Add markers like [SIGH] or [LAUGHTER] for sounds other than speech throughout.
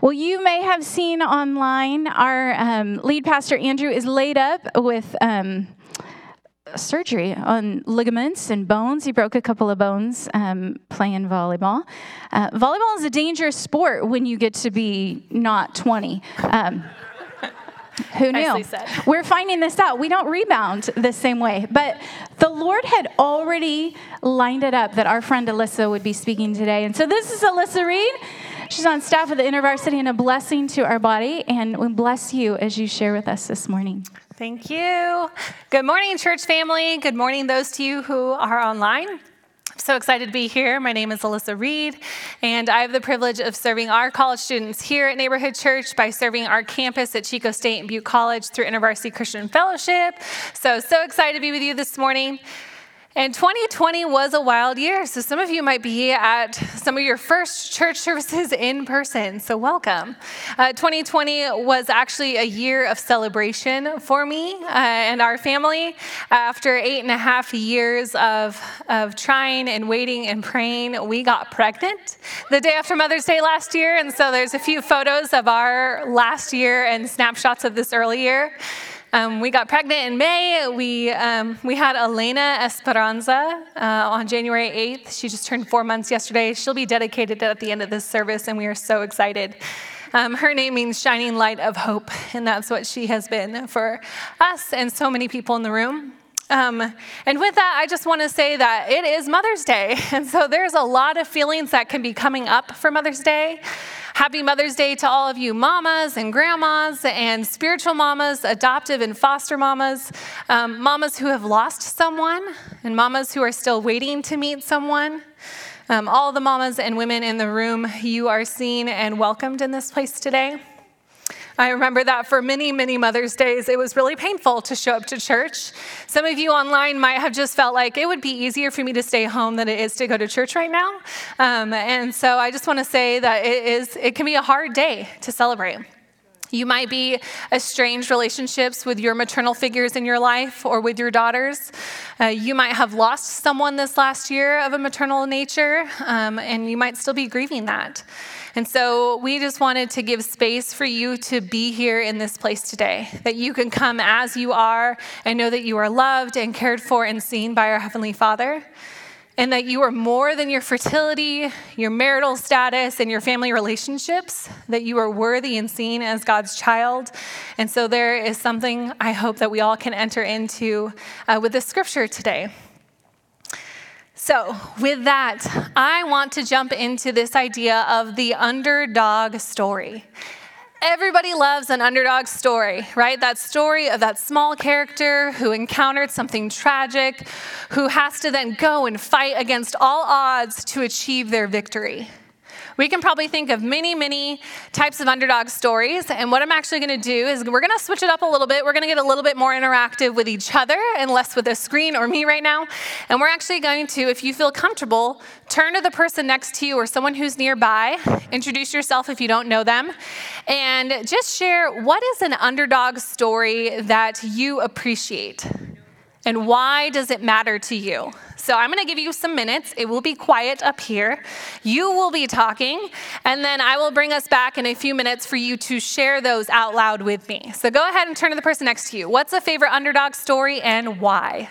Well, you may have seen online our um, lead pastor Andrew is laid up with um, surgery on ligaments and bones. He broke a couple of bones um, playing volleyball. Uh, volleyball is a dangerous sport when you get to be not 20. Um, who knew? We're finding this out. We don't rebound the same way. But the Lord had already lined it up that our friend Alyssa would be speaking today. And so this is Alyssa Reed. She's on staff of the InterVarsity and a blessing to our body. And we bless you as you share with us this morning. Thank you. Good morning, church family. Good morning, those to you who are online. I'm so excited to be here. My name is Alyssa Reed, and I have the privilege of serving our college students here at Neighborhood Church by serving our campus at Chico State and Butte College through InterVarsity Christian Fellowship. So, so excited to be with you this morning. And 2020 was a wild year, so some of you might be at some of your first church services in person, so welcome. Uh, 2020 was actually a year of celebration for me uh, and our family. After eight and a half years of, of trying and waiting and praying, we got pregnant the day after Mother's Day last year, and so there's a few photos of our last year and snapshots of this early year. Um, we got pregnant in May. We, um, we had Elena Esperanza uh, on January 8th. She just turned four months yesterday. She'll be dedicated at the end of this service, and we are so excited. Um, her name means shining light of hope, and that's what she has been for us and so many people in the room. Um, and with that, I just want to say that it is Mother's Day. [LAUGHS] And so there's a lot of feelings that can be coming up for Mother's Day. Happy Mother's Day to all of you mamas and grandmas and spiritual mamas, adoptive and foster mamas, um, mamas who have lost someone, and mamas who are still waiting to meet someone. Um, all the mamas and women in the room, you are seen and welcomed in this place today. I remember that for many, many Mother's Days, it was really painful to show up to church. Some of you online might have just felt like it would be easier for me to stay home than it is to go to church right now. Um, and so I just want to say that it is, it can be a hard day to celebrate. You might be estranged relationships with your maternal figures in your life or with your daughters. Uh, you might have lost someone this last year of a maternal nature, um, and you might still be grieving that. And so we just wanted to give space for you to be here in this place today, that you can come as you are and know that you are loved and cared for and seen by our Heavenly Father. And that you are more than your fertility, your marital status, and your family relationships, that you are worthy and seen as God's child. And so there is something I hope that we all can enter into uh, with this scripture today. So, with that, I want to jump into this idea of the underdog story. Everybody loves an underdog story, right? That story of that small character who encountered something tragic, who has to then go and fight against all odds to achieve their victory. We can probably think of many, many types of underdog stories. And what I'm actually going to do is we're going to switch it up a little bit. We're going to get a little bit more interactive with each other and less with the screen or me right now. And we're actually going to, if you feel comfortable, turn to the person next to you or someone who's nearby, introduce yourself if you don't know them, and just share what is an underdog story that you appreciate. And why does it matter to you? So I'm going to give you some minutes. It will be quiet up here. You will be talking, and then I will bring us back in a few minutes for you to share those out loud with me. So go ahead and turn to the person next to you. What's a favorite underdog story and why?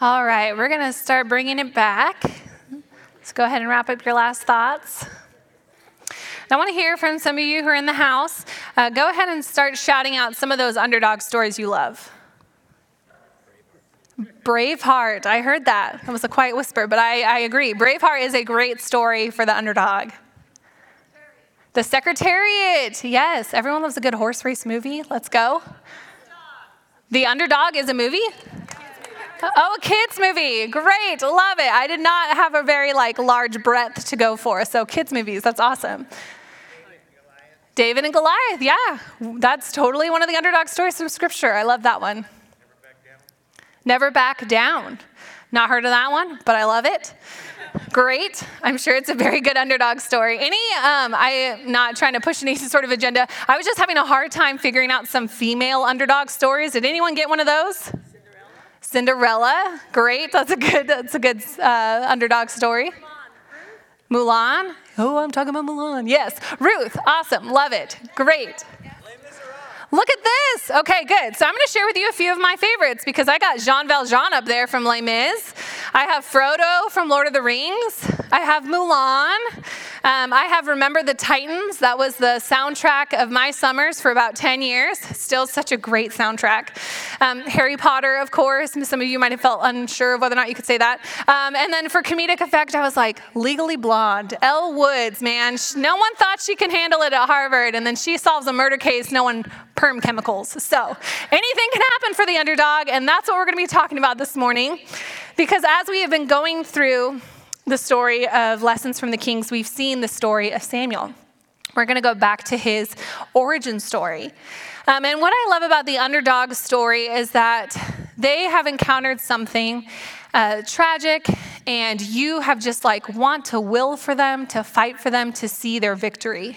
All right, we're going to start bringing it back. Let's go ahead and wrap up your last thoughts. I want to hear from some of you who are in the house. Uh, go ahead and start shouting out some of those underdog stories you love. Braveheart, I heard that. That was a quiet whisper, but I, I agree. Braveheart is a great story for the underdog. The Secretariat, yes. Everyone loves a good horse race movie. Let's go. The Underdog is a movie? Oh, a kids movie. Great. Love it. I did not have a very like large breadth to go for. So kids movies, that's awesome. David and Goliath, yeah. That's totally one of the underdog stories from scripture. I love that one. Never back down. Never back down. Not heard of that one, but I love it. Great. I'm sure it's a very good underdog story. Any, um, I'm not trying to push any [LAUGHS] sort of agenda. I was just having a hard time figuring out some female underdog stories. Did anyone get one of those? Cinderella, Cinderella. great. That's a good. That's a good uh, underdog story. Mulan. Oh, I'm talking about Mulan. Yes. Ruth. Awesome. Love it. Great. Look at this. Okay, good. So I'm going to share with you a few of my favorites because I got Jean Valjean up there from Les Mis. I have Frodo from Lord of the Rings. I have Mulan. Um, I have Remember the Titans. That was the soundtrack of my summers for about 10 years. Still such a great soundtrack. Um, Harry Potter, of course. Some of you might have felt unsure of whether or not you could say that. Um, and then for comedic effect, I was like, Legally Blonde. Elle Woods, man. No one thought she could handle it at Harvard. And then she solves a murder case no one perm chemicals. So anything can happen for the underdog, and that's what we're going to be talking about this morning. Because as we have been going through the story of Lessons from the Kings, we've seen the story of Samuel. We're going to go back to his origin story. Um, and what I love about the underdog story is that they have encountered something uh, tragic, and you have just like want to will for them, to fight for them, to see their victory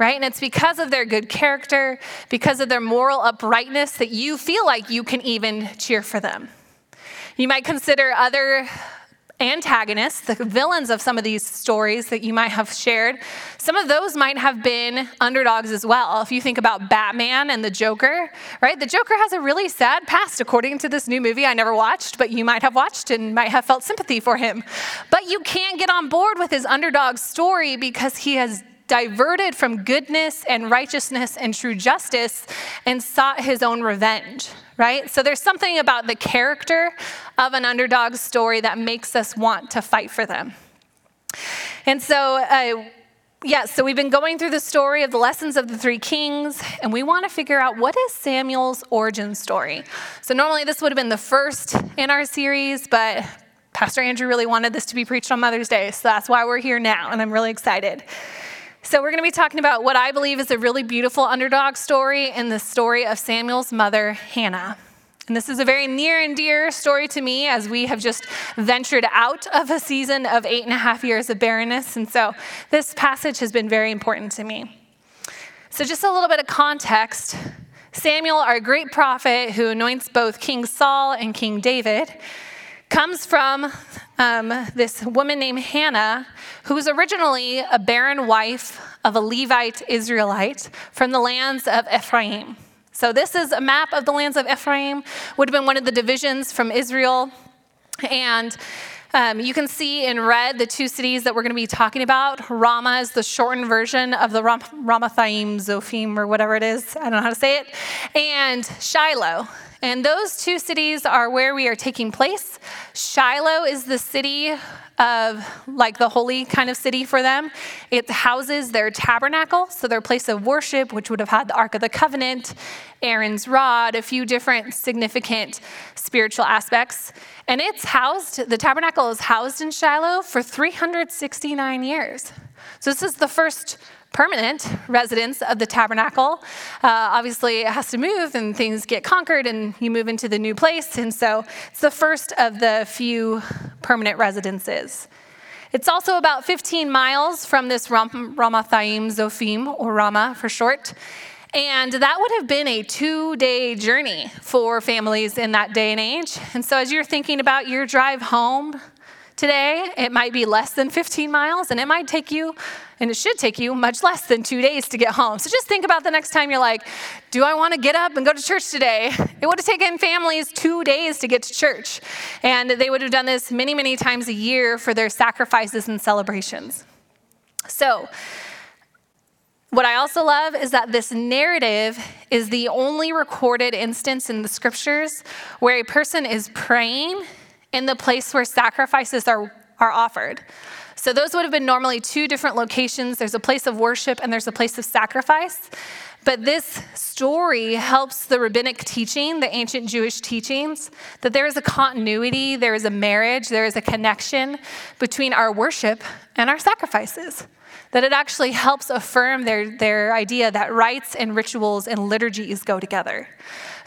right? And it's because of their good character, because of their moral uprightness, that you feel like you can even cheer for them. You might consider other antagonists, the villains of some of these stories that you might have shared, some of those might have been underdogs as well. If you think about Batman and the Joker, right? The Joker has a really sad past, according to this new movie I never watched, but you might have watched and might have felt sympathy for him. But you can't get on board with his underdog story because he has diverted from goodness and righteousness and true justice and sought his own revenge, right? So there's something about the character of an underdog story that makes us want to fight for them. And so, uh, yeah, so we've been going through the story of the lessons of the three kings, and we want to figure out what is Samuel's origin story. So, normally this would have been the first in our series, but Pastor Andrew really wanted this to be preached on Mother's Day, so that's why we're here now, and I'm really excited. So, we're going to be talking about what I believe is a really beautiful underdog story in the story of Samuel's mother, Hannah. And this is a very near and dear story to me as we have just ventured out of a season of eight and a half years of barrenness. And so, this passage has been very important to me. So, just a little bit of context Samuel, our great prophet who anoints both King Saul and King David, comes from um, this woman named Hannah, who was originally a barren wife of a Levite Israelite from the lands of Ephraim. So, this is a map of the lands of Ephraim, would have been one of the divisions from Israel. And um, you can see in red the two cities that we're going to be talking about. Ramah is the shortened version of the Ram- Ramathaim, Zophim, or whatever it is. I don't know how to say it. And Shiloh. And those two cities are where we are taking place. Shiloh is the city of like the holy kind of city for them. It houses their tabernacle, so their place of worship, which would have had the Ark of the Covenant, Aaron's rod, a few different significant spiritual aspects. And it's housed, the tabernacle is housed in Shiloh for 369 years. So this is the first permanent residence of the tabernacle. Uh, obviously, it has to move and things get conquered and you move into the new place. And so it's the first of the few permanent residences. It's also about 15 miles from this Ram- Ramathaim Zophim, or Ramah for short. And that would have been a two day journey for families in that day and age. And so, as you're thinking about your drive home today, it might be less than 15 miles, and it might take you and it should take you much less than two days to get home. So just think about the next time you're like, do I want to get up and go to church today? It would have taken families two days to get to church. And they would have done this many, many times a year for their sacrifices and celebrations. So, what I also love is that this narrative is the only recorded instance in the scriptures where a person is praying in the place where sacrifices are, are offered. So those would have been normally two different locations. There's a place of worship and there's a place of sacrifice. But this story helps the rabbinic teaching, the ancient Jewish teachings, that there is a continuity, there is a marriage, there is a connection between our worship and our sacrifices that it actually helps affirm their, their idea that rites and rituals and liturgies go together.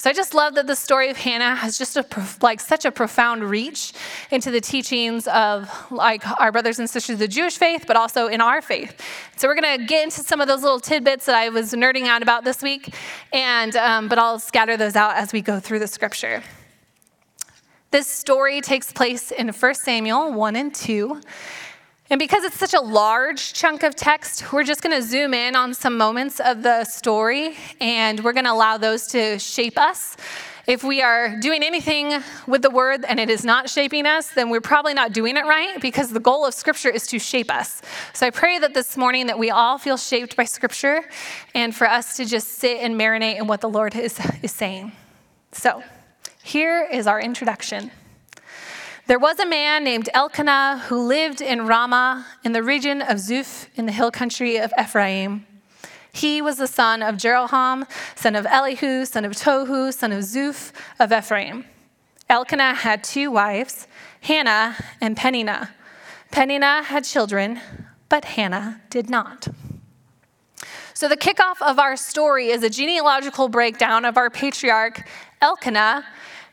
So I just love that the story of Hannah has just a like such a profound reach into the teachings of like our brothers and sisters of the Jewish faith, but also in our faith. So we're gonna get into some of those little tidbits that I was nerding out about this week, and um, but I'll scatter those out as we go through the scripture. This story takes place in 1 Samuel 1 and 2. And because it's such a large chunk of text, we're just going to zoom in on some moments of the story and we're going to allow those to shape us. If we are doing anything with the word and it is not shaping us, then we're probably not doing it right because the goal of scripture is to shape us. So I pray that this morning that we all feel shaped by scripture and for us to just sit and marinate in what the Lord is, is saying. So, here is our introduction. There was a man named Elkanah who lived in Ramah in the region of Zuph in the hill country of Ephraim. He was the son of Jeroham, son of Elihu, son of Tohu, son of Zuph of Ephraim. Elkanah had two wives, Hannah and Peninnah. Peninnah had children, but Hannah did not. So, the kickoff of our story is a genealogical breakdown of our patriarch Elkanah,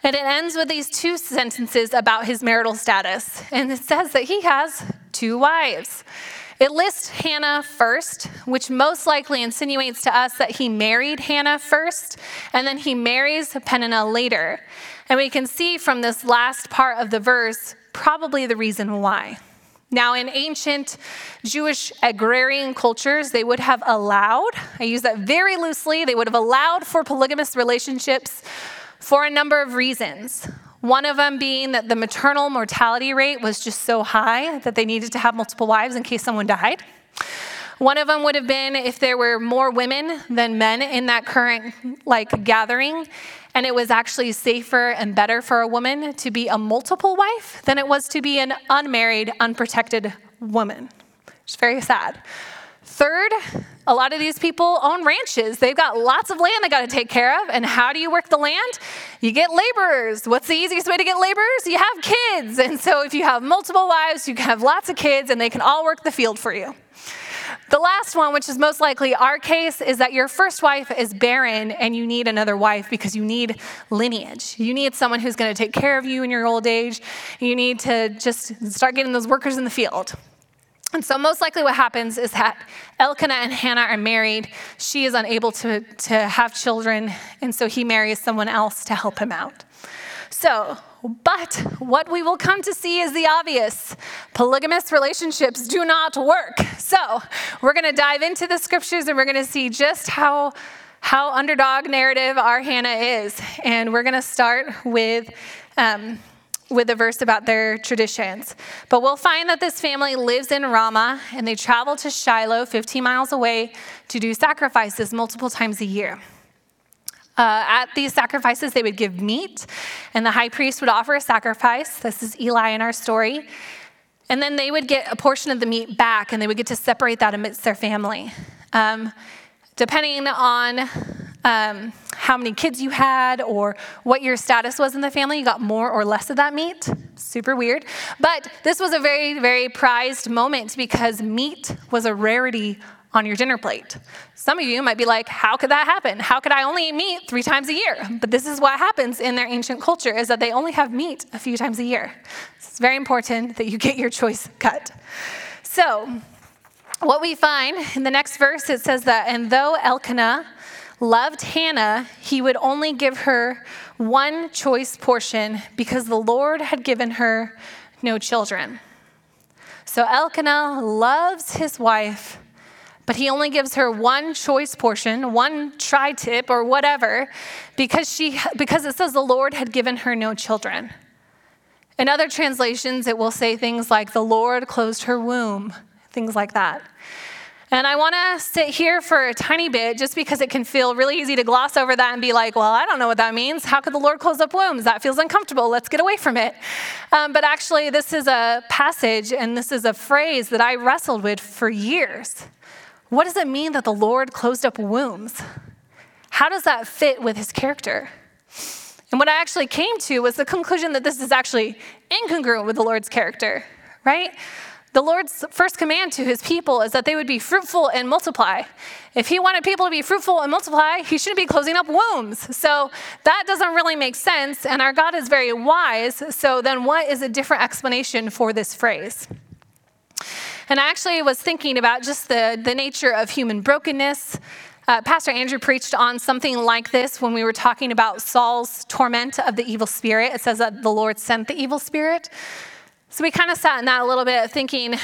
and it ends with these two sentences about his marital status. And it says that he has two wives. It lists Hannah first, which most likely insinuates to us that he married Hannah first, and then he marries Peninnah later. And we can see from this last part of the verse probably the reason why. Now, in ancient Jewish agrarian cultures, they would have allowed, I use that very loosely, they would have allowed for polygamous relationships for a number of reasons. One of them being that the maternal mortality rate was just so high that they needed to have multiple wives in case someone died. One of them would have been if there were more women than men in that current like gathering and it was actually safer and better for a woman to be a multiple wife than it was to be an unmarried, unprotected woman. It's very sad. Third, a lot of these people own ranches. They've got lots of land they got to take care of. And how do you work the land? You get laborers. What's the easiest way to get laborers? You have kids. And so if you have multiple wives, you can have lots of kids and they can all work the field for you. The last one, which is most likely our case, is that your first wife is barren and you need another wife because you need lineage. You need someone who's going to take care of you in your old age. You need to just start getting those workers in the field. And so, most likely, what happens is that Elkanah and Hannah are married. She is unable to, to have children, and so he marries someone else to help him out. So, but what we will come to see is the obvious polygamous relationships do not work. So, we're going to dive into the scriptures and we're going to see just how, how underdog narrative our Hannah is. And we're going to start with. Um, with a verse about their traditions. But we'll find that this family lives in Ramah and they travel to Shiloh, 15 miles away, to do sacrifices multiple times a year. Uh, at these sacrifices, they would give meat, and the high priest would offer a sacrifice. This is Eli in our story. And then they would get a portion of the meat back, and they would get to separate that amidst their family. Um, depending on um, how many kids you had or what your status was in the family. You got more or less of that meat. Super weird. But this was a very, very prized moment because meat was a rarity on your dinner plate. Some of you might be like, how could that happen? How could I only eat meat three times a year? But this is what happens in their ancient culture is that they only have meat a few times a year. It's very important that you get your choice cut. So, what we find in the next verse, it says that, and though Elkanah loved Hannah, he would only give her one choice portion because the Lord had given her no children. So Elkanah loves his wife, but he only gives her one choice portion, one tri tip or whatever, because, she, because it says the Lord had given her no children. In other translations, it will say things like, the Lord closed her womb, things like that. And I want to sit here for a tiny bit just because it can feel really easy to gloss over that and be like, well, I don't know what that means. How could the Lord close up wombs? That feels uncomfortable. Let's get away from it. Um, but actually, this is a passage and this is a phrase that I wrestled with for years. What does it mean that the Lord closed up wombs? How does that fit with his character? And what I actually came to was the conclusion that this is actually incongruent with the Lord's character, right? The Lord's first command to his people is that they would be fruitful and multiply. If he wanted people to be fruitful and multiply, he shouldn't be closing up wombs. So that doesn't really make sense, and our God is very wise. So then, what is a different explanation for this phrase? And I actually was thinking about just the, the nature of human brokenness, Uh, Pastor Andrew preached on something like this when we were talking about Saul's torment of the evil spirit. It says that the Lord sent the evil spirit. So we kind of sat in that a little bit, thinking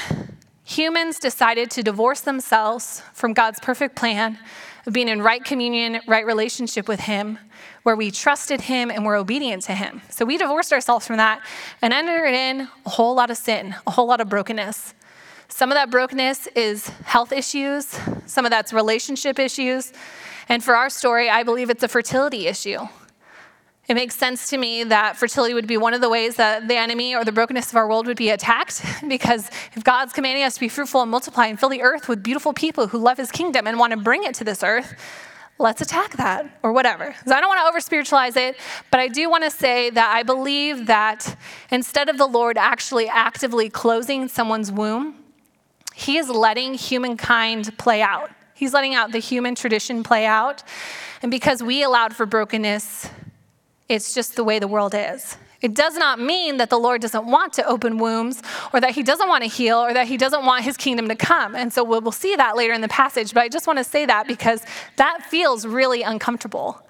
humans decided to divorce themselves from God's perfect plan of being in right communion, right relationship with Him, where we trusted Him and were obedient to Him. So we divorced ourselves from that and entered in a whole lot of sin, a whole lot of brokenness. Some of that brokenness is health issues, some of that's relationship issues. And for our story, I believe it's a fertility issue. It makes sense to me that fertility would be one of the ways that the enemy or the brokenness of our world would be attacked. [LAUGHS] Because if God's commanding us to be fruitful and multiply and fill the earth with beautiful people who love his kingdom and want to bring it to this earth, let's attack that or whatever. So I don't want to over spiritualize it, but I do want to say that I believe that instead of the Lord actually actively closing someone's womb, he is letting humankind play out. He's letting out the human tradition play out. And because we allowed for brokenness, it's just the way the world is. It does not mean that the Lord doesn't want to open wombs or that he doesn't want to heal or that he doesn't want his kingdom to come. And so we'll, we'll see that later in the passage. But I just want to say that because that feels really uncomfortable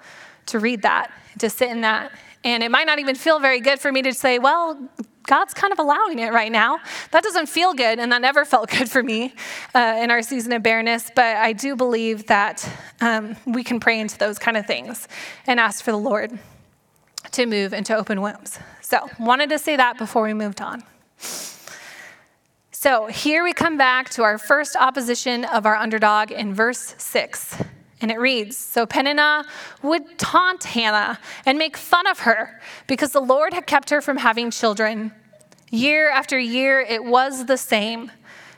to read that, to sit in that. And it might not even feel very good for me to say, well, God's kind of allowing it right now. That doesn't feel good, and that never [LAUGHS] felt good for me uh, in our season of bareness. But I do believe that um, we can pray into those kind of things and ask for the Lord to move into open wombs. So, wanted to say that before we moved on. So, here we come back to our first opposition of our underdog in verse 6. And it reads So Peninnah would taunt Hannah and make fun of her because the Lord had kept her from having children. Year after year, it was the same.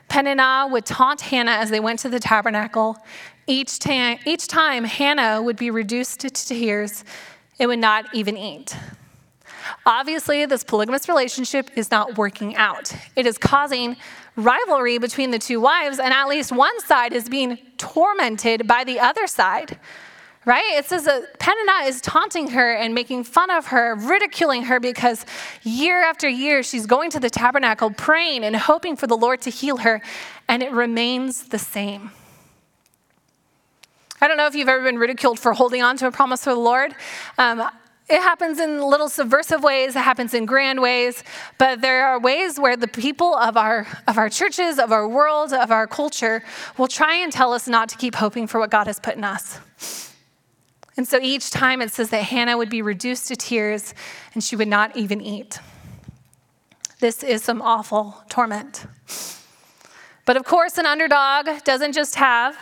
Peninnah would taunt Hannah as they went to the tabernacle. Each, ta- each time, Hannah would be reduced to tears and would not even eat. Obviously, this polygamous relationship is not working out. It is causing rivalry between the two wives, and at least one side is being tormented by the other side. Right? It says that Peninnah is taunting her and making fun of her, ridiculing her because year after year she's going to the tabernacle, praying and hoping for the Lord to heal her, and it remains the same. I don't know if you've ever been ridiculed for holding on to a promise for the Lord. Um, it happens in little subversive ways, it happens in grand ways, but there are ways where the people of our, of our churches, of our world, of our culture will try and tell us not to keep hoping for what God has put in us. And so each time it says that Hannah would be reduced to tears and she would not even eat. This is some awful torment. But of course, an underdog doesn't just have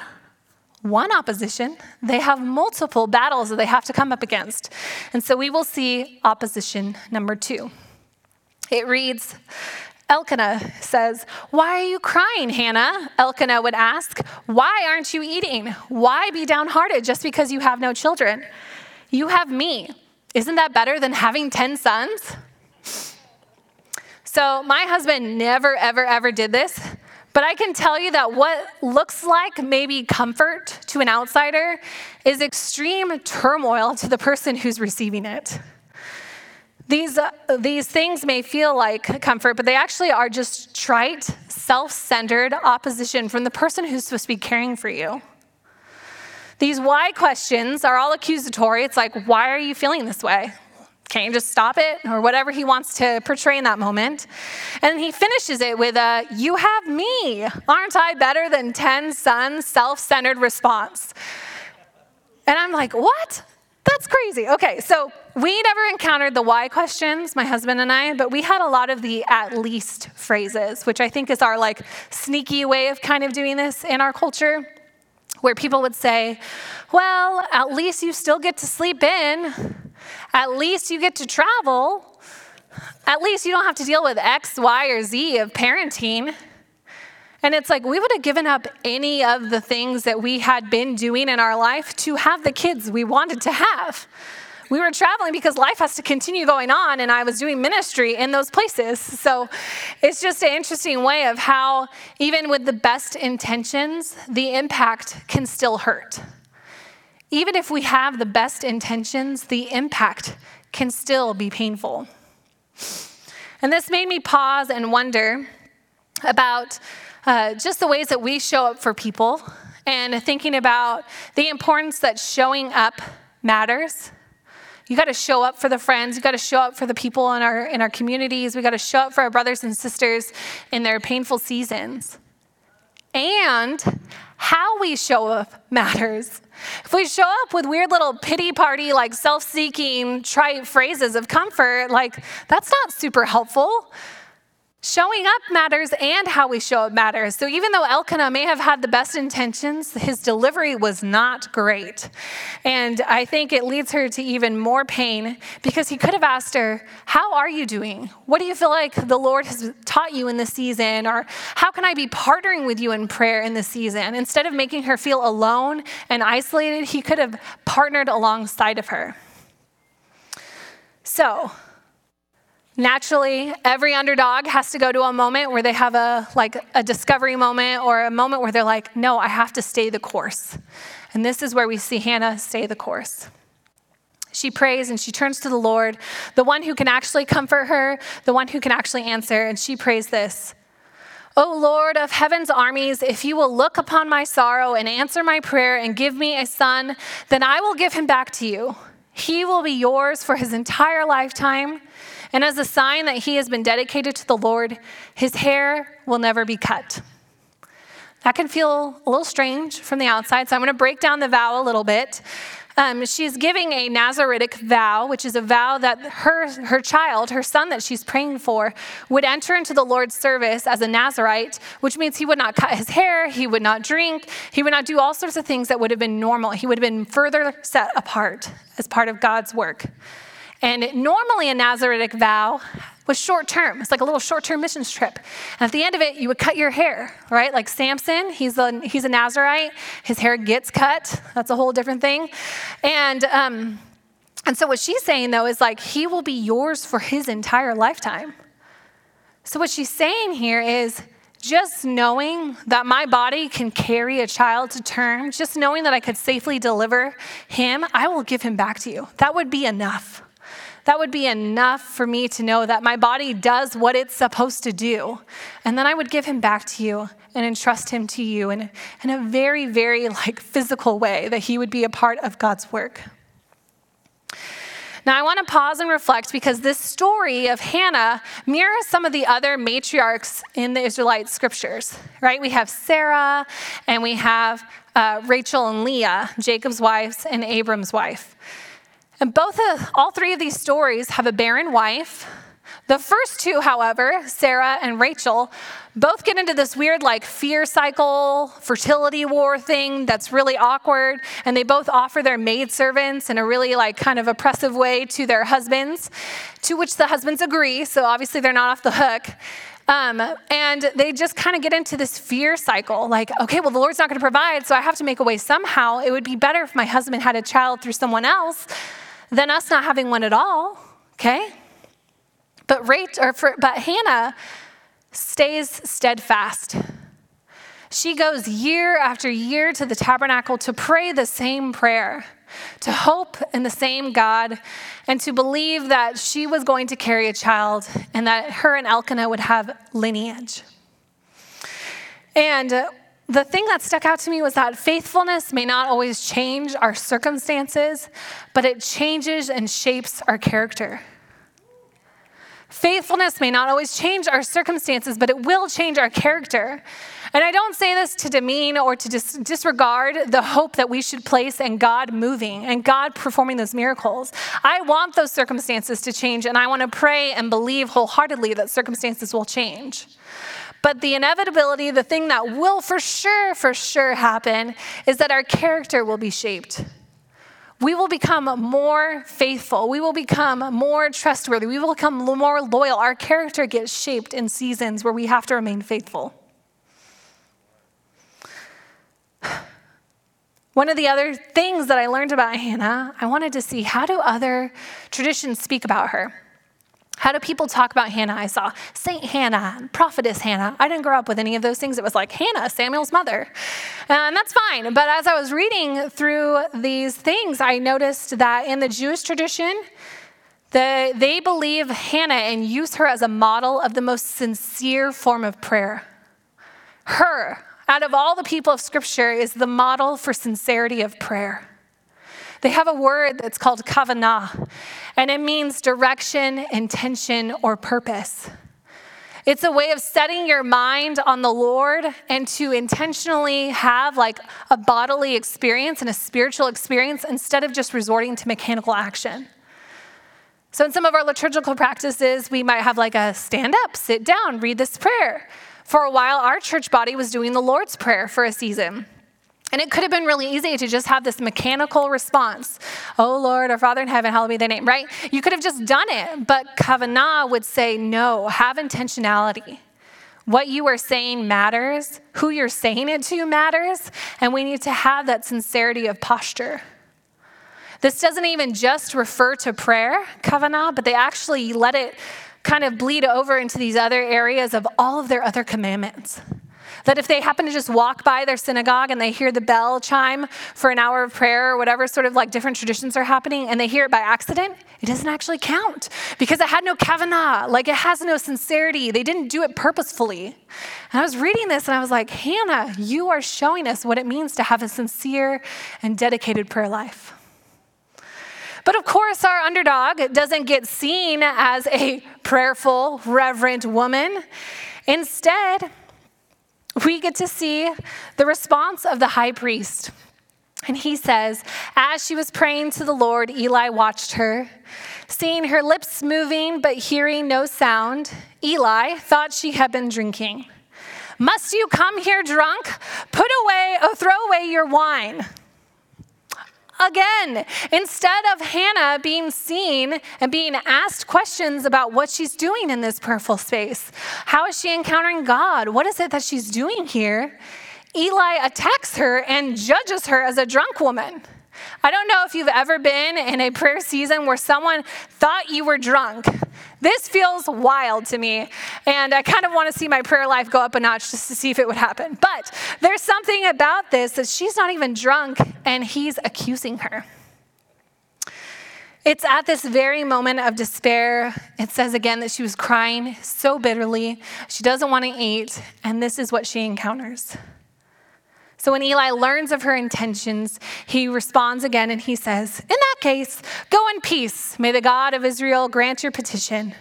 one opposition, they have multiple battles that they have to come up against. And so we will see opposition number two. It reads, Elkanah says, Why are you crying, Hannah? Elkanah would ask, Why aren't you eating? Why be downhearted just because you have no children? You have me. Isn't that better than having 10 sons? So, my husband never, ever, ever did this. But I can tell you that what looks like maybe comfort to an outsider is extreme turmoil to the person who's receiving it. These, uh, these things may feel like comfort, but they actually are just trite, self centered opposition from the person who's supposed to be caring for you. These why questions are all accusatory. It's like, why are you feeling this way? Can't you just stop it? Or whatever he wants to portray in that moment. And he finishes it with a, You have me. Aren't I better than 10 sons? Self centered response. And I'm like, What? That's crazy. Okay, so we never encountered the why questions, my husband and I, but we had a lot of the at least phrases, which I think is our like sneaky way of kind of doing this in our culture, where people would say, Well, at least you still get to sleep in. At least you get to travel. At least you don't have to deal with X, Y, or Z of parenting. And it's like we would have given up any of the things that we had been doing in our life to have the kids we wanted to have. We were traveling because life has to continue going on, and I was doing ministry in those places. So it's just an interesting way of how, even with the best intentions, the impact can still hurt. Even if we have the best intentions, the impact can still be painful. And this made me pause and wonder about uh, just the ways that we show up for people and thinking about the importance that showing up matters. You got to show up for the friends. You got to show up for the people in our in our communities. We got to show up for our brothers and sisters in their painful seasons. And how we show up [LAUGHS] matters. If we show up with weird little pity party, like self seeking, trite phrases of comfort, like that's not super helpful. Showing up matters and how we show up matters. So even though Elkanah may have had the best intentions, his delivery was not great. And I think it leads her to even more pain because he could have asked her, How are you doing? What do you feel like the Lord has taught you in this season? Or how can I be partnering with you in prayer in this season? Instead of making her feel alone and isolated, he could have partnered alongside of her. So, Naturally, every underdog has to go to a moment where they have a like a discovery moment or a moment where they're like, "No, I have to stay the course." And this is where we see Hannah stay the course. She prays and she turns to the Lord, the one who can actually comfort her, the one who can actually answer, and she prays this. O Lord of heaven's armies, if you will look upon my sorrow and answer my prayer and give me a son, then I will give him back to you. He will be yours for his entire lifetime and as a sign that he has been dedicated to the Lord, his hair will never be cut. That can feel a little strange from the outside, so I'm going to break down the vow a little bit. Um, she's giving a Nazaritic vow, which is a vow that her, her child, her son that she's praying for, would enter into the Lord's service as a Nazarite, which means he would not cut his hair, he would not drink, he would not do all sorts of things that would have been normal. He would have been further set apart as part of God's work. And normally a Nazaritic vow was short term. It's like a little short term missions trip. And at the end of it, you would cut your hair, right? Like Samson, he's a, he's a Nazarite. His hair gets cut. That's a whole different thing. And, um, and so what she's saying, though, is like, he will be yours for his entire lifetime. So what she's saying here is, just knowing that my body can carry a child to term, just knowing that I could safely deliver him, I will give him back to you. That would be enough. That would be enough for me to know that my body does what it's supposed to do. And then I would give him back to you and entrust him to you in, in a very, very like physical way that he would be a part of God's work. Now, I want to pause and reflect because this story of Hannah mirrors some of the other matriarchs in the Israelite scriptures, right? We have Sarah and we have uh, Rachel and Leah, Jacob's wives and Abram's wife. And both of, all three of these stories have a barren wife. The first two, however, Sarah and Rachel, both get into this weird like fear cycle, fertility war thing that's really awkward, and they both offer their maidservants in a really like kind of oppressive way to their husbands, to which the husbands agree, so obviously they're not off the hook. Um, and they just kind of get into this fear cycle like, okay, well, the Lord's not going to provide, so I have to make a way somehow. It would be better if my husband had a child through someone else than us not having one at all, okay? But, Rachel, or for, but Hannah stays steadfast. She goes year after year to the tabernacle to pray the same prayer, to hope in the same God, and to believe that she was going to carry a child and that her and Elkanah would have lineage. And the thing that stuck out to me was that faithfulness may not always change our circumstances, but it changes and shapes our character. Faithfulness may not always change our circumstances, but it will change our character. And I don't say this to demean or to dis- disregard the hope that we should place in God moving and God performing those miracles. I want those circumstances to change, and I want to pray and believe wholeheartedly that circumstances will change. But the inevitability, the thing that will for sure, for sure happen, is that our character will be shaped. We will become more faithful. We will become more trustworthy. We will become more loyal. Our character gets shaped in seasons where we have to remain faithful. One of the other things that I learned about Hannah, I wanted to see how do other traditions speak about her? How do people talk about Hannah? I saw Saint Hannah, Prophetess Hannah. I didn't grow up with any of those things. It was like Hannah, Samuel's mother. Uh, and that's fine. But as I was reading through these things, I noticed that in the Jewish tradition, the, they believe Hannah and use her as a model of the most sincere form of prayer. Her, out of all the people of Scripture, is the model for sincerity of prayer. They have a word that's called kavanah, and it means direction, intention, or purpose. It's a way of setting your mind on the Lord and to intentionally have like a bodily experience and a spiritual experience instead of just resorting to mechanical action. So, in some of our liturgical practices, we might have like a stand up, sit down, read this prayer. For a while, our church body was doing the Lord's Prayer for a season. And it could have been really easy to just have this mechanical response. Oh Lord, our Father in heaven, hallowed be thy name, right? You could have just done it, but Kavanah would say, no, have intentionality. What you are saying matters, who you're saying it to matters, and we need to have that sincerity of posture. This doesn't even just refer to prayer, Kavanah, but they actually let it kind of bleed over into these other areas of all of their other commandments. That if they happen to just walk by their synagogue and they hear the bell chime for an hour of prayer or whatever sort of like different traditions are happening and they hear it by accident, it doesn't actually count because it had no kavanah, like it has no sincerity. They didn't do it purposefully. And I was reading this and I was like, Hannah, you are showing us what it means to have a sincere and dedicated prayer life. But of course, our underdog doesn't get seen as a prayerful, reverent woman. Instead, we get to see the response of the high priest. And he says, As she was praying to the Lord, Eli watched her. Seeing her lips moving but hearing no sound, Eli thought she had been drinking. Must you come here drunk? Put away, oh, throw away your wine again. Instead of Hannah being seen and being asked questions about what she's doing in this prayerful space, how is she encountering God? What is it that she's doing here? Eli attacks her and judges her as a drunk woman. I don't know if you've ever been in a prayer season where someone thought you were drunk. This feels wild to me, and I kind of want to see my prayer life go up a notch just to see if it would happen. But there's something about this that she's not even drunk, and he's accusing her. It's at this very moment of despair. It says again that she was crying so bitterly. She doesn't want to eat, and this is what she encounters. So when Eli learns of her intentions, he responds again and he says, In that case, go in peace. May the God of Israel grant your petition.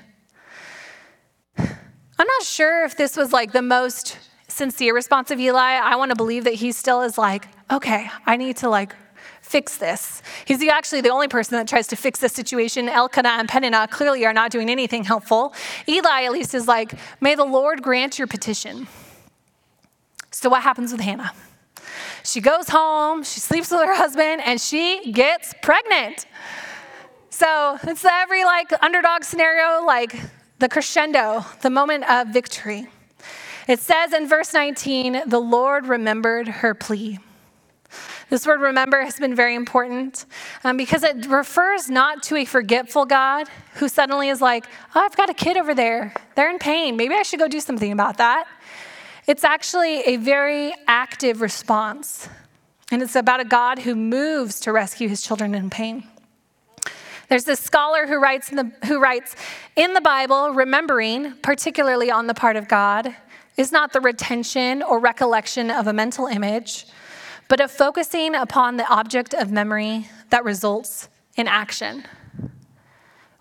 I'm not sure if this was like the most sincere response of Eli. I want to believe that he still is like, okay, I need to like fix this. He's actually the only person that tries to fix the situation. Elkanah and Peninnah clearly are not doing anything helpful. Eli, at least, is like, may the Lord grant your petition. So, what happens with Hannah? She goes home, she sleeps with her husband, and she gets pregnant. So it's every like underdog scenario, like the crescendo, the moment of victory. It says in verse 19, the Lord remembered her plea. This word remember has been very important um, because it refers not to a forgetful God who suddenly is like, oh, I've got a kid over there. They're in pain. Maybe I should go do something about that. It's actually a very active response, and it's about a God who moves to rescue his children in pain. There's this scholar who writes, in the, who writes, in the Bible, remembering, particularly on the part of God, is not the retention or recollection of a mental image, but a focusing upon the object of memory that results in action.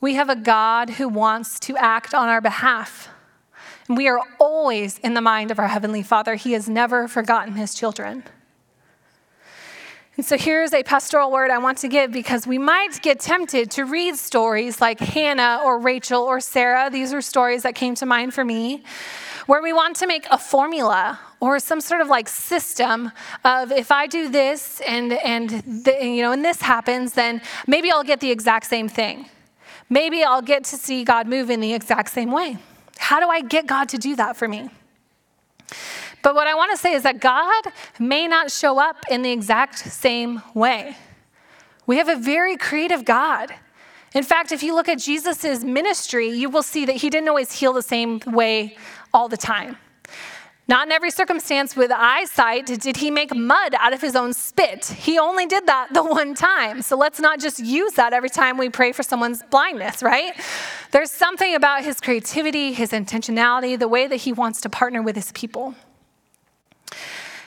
We have a God who wants to act on our behalf. We are always in the mind of our Heavenly Father. He has never forgotten His children. And so here's a pastoral word I want to give because we might get tempted to read stories like Hannah or Rachel or Sarah. These are stories that came to mind for me, where we want to make a formula or some sort of like system of if I do this and and the, you know and this happens, then maybe I'll get the exact same thing. Maybe I'll get to see God move in the exact same way. How do I get God to do that for me? But what I want to say is that God may not show up in the exact same way. We have a very creative God. In fact, if you look at Jesus' ministry, you will see that he didn't always heal the same way all the time. Not in every circumstance with eyesight did he make mud out of his own spit. He only did that the one time. So let's not just use that every time we pray for someone's blindness, right? There's something about his creativity, his intentionality, the way that he wants to partner with his people.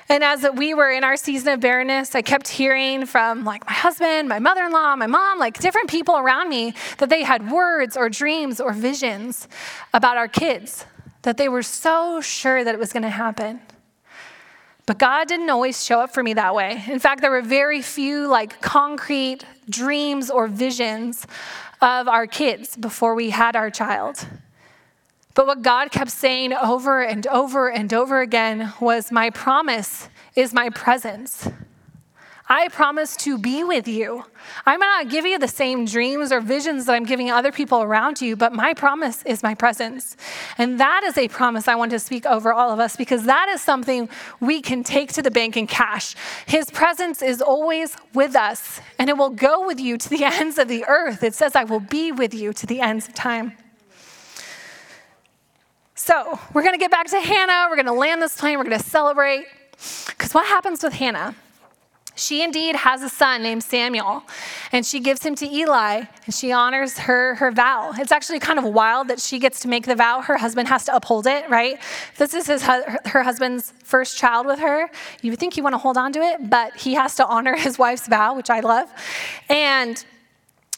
And as we were in our season of barrenness, I kept hearing from like my husband, my mother in law, my mom, like different people around me that they had words or dreams or visions about our kids, that they were so sure that it was going to happen. But God didn't always show up for me that way. In fact, there were very few like concrete dreams or visions of our kids before we had our child. But what God kept saying over and over and over again was, My promise is my presence. I promise to be with you. I might not give you the same dreams or visions that I'm giving other people around you, but my promise is my presence. And that is a promise I want to speak over all of us because that is something we can take to the bank in cash. His presence is always with us, and it will go with you to the [LAUGHS] ends of the earth. It says, I will be with you to the ends of time. So, we're going to get back to Hannah. We're going to land this plane. We're going to celebrate. Because what happens with Hannah? She indeed has a son named Samuel, and she gives him to Eli, and she honors her, her vow. It's actually kind of wild that she gets to make the vow. Her husband has to uphold it, right? This is his, her husband's first child with her. You would think you want to hold on to it, but he has to honor his wife's vow, which I love. And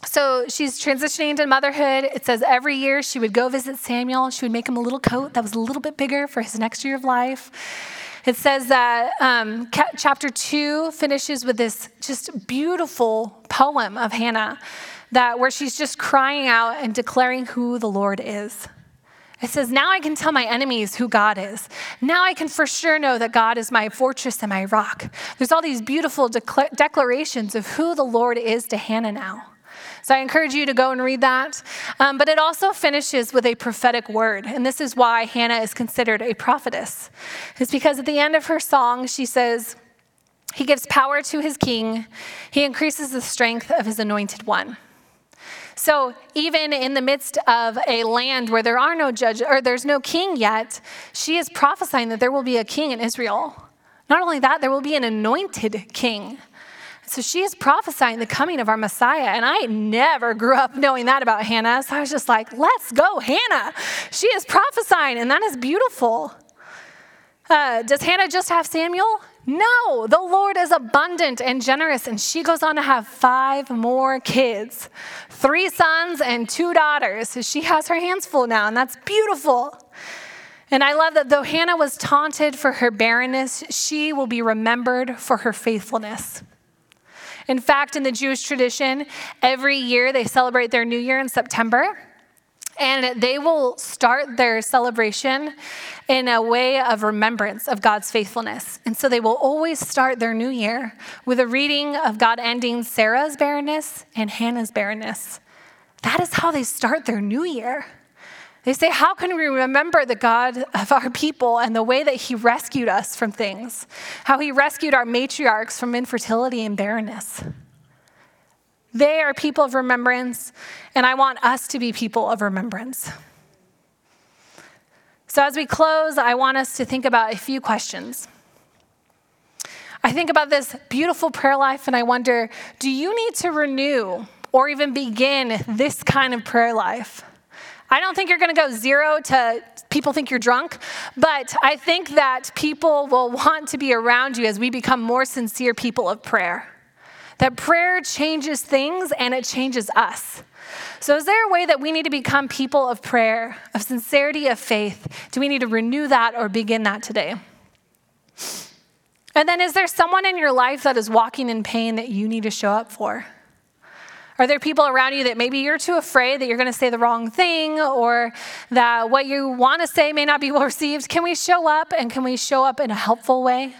so she's transitioning into motherhood. It says every year she would go visit Samuel. She would make him a little coat that was a little bit bigger for his next year of life. It says that um, chapter two finishes with this just beautiful poem of Hannah, that where she's just crying out and declaring who the Lord is. It says, Now I can tell my enemies who God is. Now I can for sure know that God is my fortress and my rock. There's all these beautiful declarations of who the Lord is to Hannah now. So I encourage you to go and read that. Um, but it also finishes with a prophetic word. And this is why Hannah is considered a prophetess. It's because at the end of her song, she says, He gives power to his king, he increases the strength of his anointed one. So even in the midst of a land where there are no judge or there's no king yet, she is prophesying that there will be a king in Israel. Not only that, there will be an anointed king. So she is prophesying the coming of our Messiah. And I never grew up knowing that about Hannah. So I was just like, let's go, Hannah. She is prophesying, and that is beautiful. Uh, does Hannah just have Samuel? No, the Lord is abundant and generous, and she goes on to have five more kids three sons and two daughters. So she has her hands full now, and that's beautiful. And I love that though Hannah was taunted for her barrenness, she will be remembered for her faithfulness. In fact, in the Jewish tradition, every year they celebrate their new year in September. And they will start their celebration in a way of remembrance of God's faithfulness. And so they will always start their new year with a reading of God ending Sarah's barrenness and Hannah's barrenness. That is how they start their new year. They say, How can we remember the God of our people and the way that He rescued us from things? How He rescued our matriarchs from infertility and barrenness? They are people of remembrance, and I want us to be people of remembrance. So, as we close, I want us to think about a few questions. I think about this beautiful prayer life, and I wonder do you need to renew or even begin this kind of prayer life? I don't think you're going to go zero to people think you're drunk, but I think that people will want to be around you as we become more sincere people of prayer. That prayer changes things and it changes us. So, is there a way that we need to become people of prayer, of sincerity, of faith? Do we need to renew that or begin that today? And then, is there someone in your life that is walking in pain that you need to show up for? Are there people around you that maybe you're too afraid that you're going to say the wrong thing or that what you want to say may not be well received? Can we show up and can we show up in a helpful way?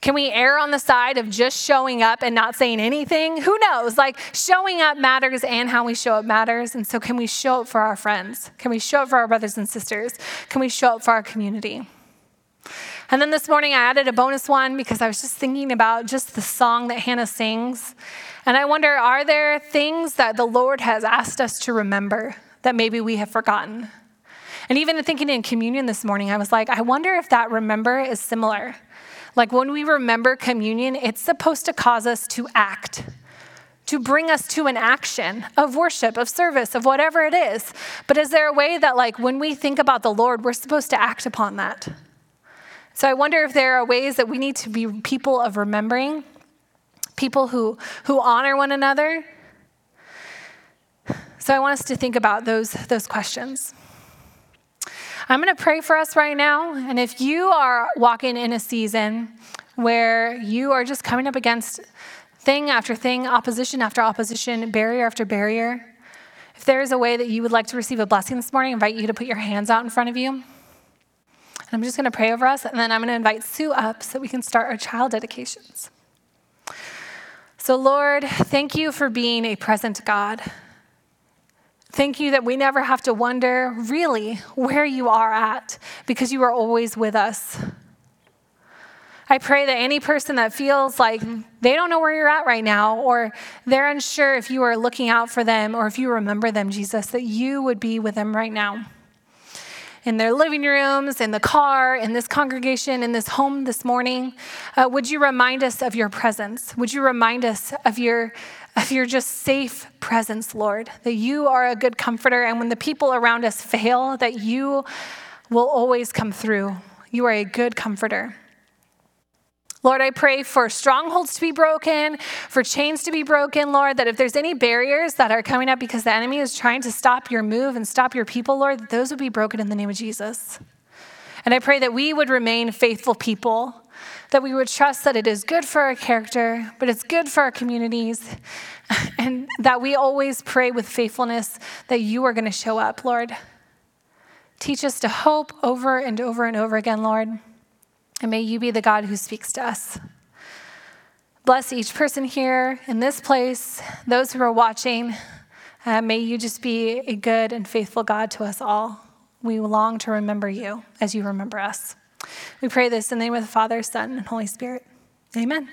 Can we err on the side of just showing up and not saying anything? Who knows? Like, showing up matters and how we show up matters. And so, can we show up for our friends? Can we show up for our brothers and sisters? Can we show up for our community? And then this morning, I added a bonus one because I was just thinking about just the song that Hannah sings. And I wonder are there things that the Lord has asked us to remember that maybe we have forgotten? And even thinking in communion this morning, I was like, I wonder if that remember is similar. Like when we remember communion, it's supposed to cause us to act, to bring us to an action of worship, of service, of whatever it is. But is there a way that, like, when we think about the Lord, we're supposed to act upon that? So I wonder if there are ways that we need to be people of remembering, people who, who honor one another. So I want us to think about those, those questions. I'm going to pray for us right now. And if you are walking in a season where you are just coming up against thing after thing, opposition after opposition, barrier after barrier, if there is a way that you would like to receive a blessing this morning, I invite you to put your hands out in front of you. And I'm just going to pray over us, and then I'm going to invite Sue up so we can start our child dedications. So, Lord, thank you for being a present God. Thank you that we never have to wonder really where you are at because you are always with us. I pray that any person that feels like they don't know where you're at right now, or they're unsure if you are looking out for them or if you remember them, Jesus, that you would be with them right now. In their living rooms, in the car, in this congregation, in this home this morning, uh, would you remind us of your presence? Would you remind us of your of your just safe presence, Lord, that you are a good comforter, and when the people around us fail, that you will always come through. You are a good comforter. Lord, I pray for strongholds to be broken, for chains to be broken, Lord, that if there's any barriers that are coming up because the enemy is trying to stop your move and stop your people, Lord, that those would be broken in the name of Jesus. And I pray that we would remain faithful people, that we would trust that it is good for our character, but it's good for our communities, [LAUGHS] and that we always pray with faithfulness that you are going to show up, Lord. Teach us to hope over and over and over again, Lord. And may you be the God who speaks to us. Bless each person here in this place, those who are watching. Uh, may you just be a good and faithful God to us all. We long to remember you as you remember us. We pray this in the name of the Father, Son, and Holy Spirit. Amen.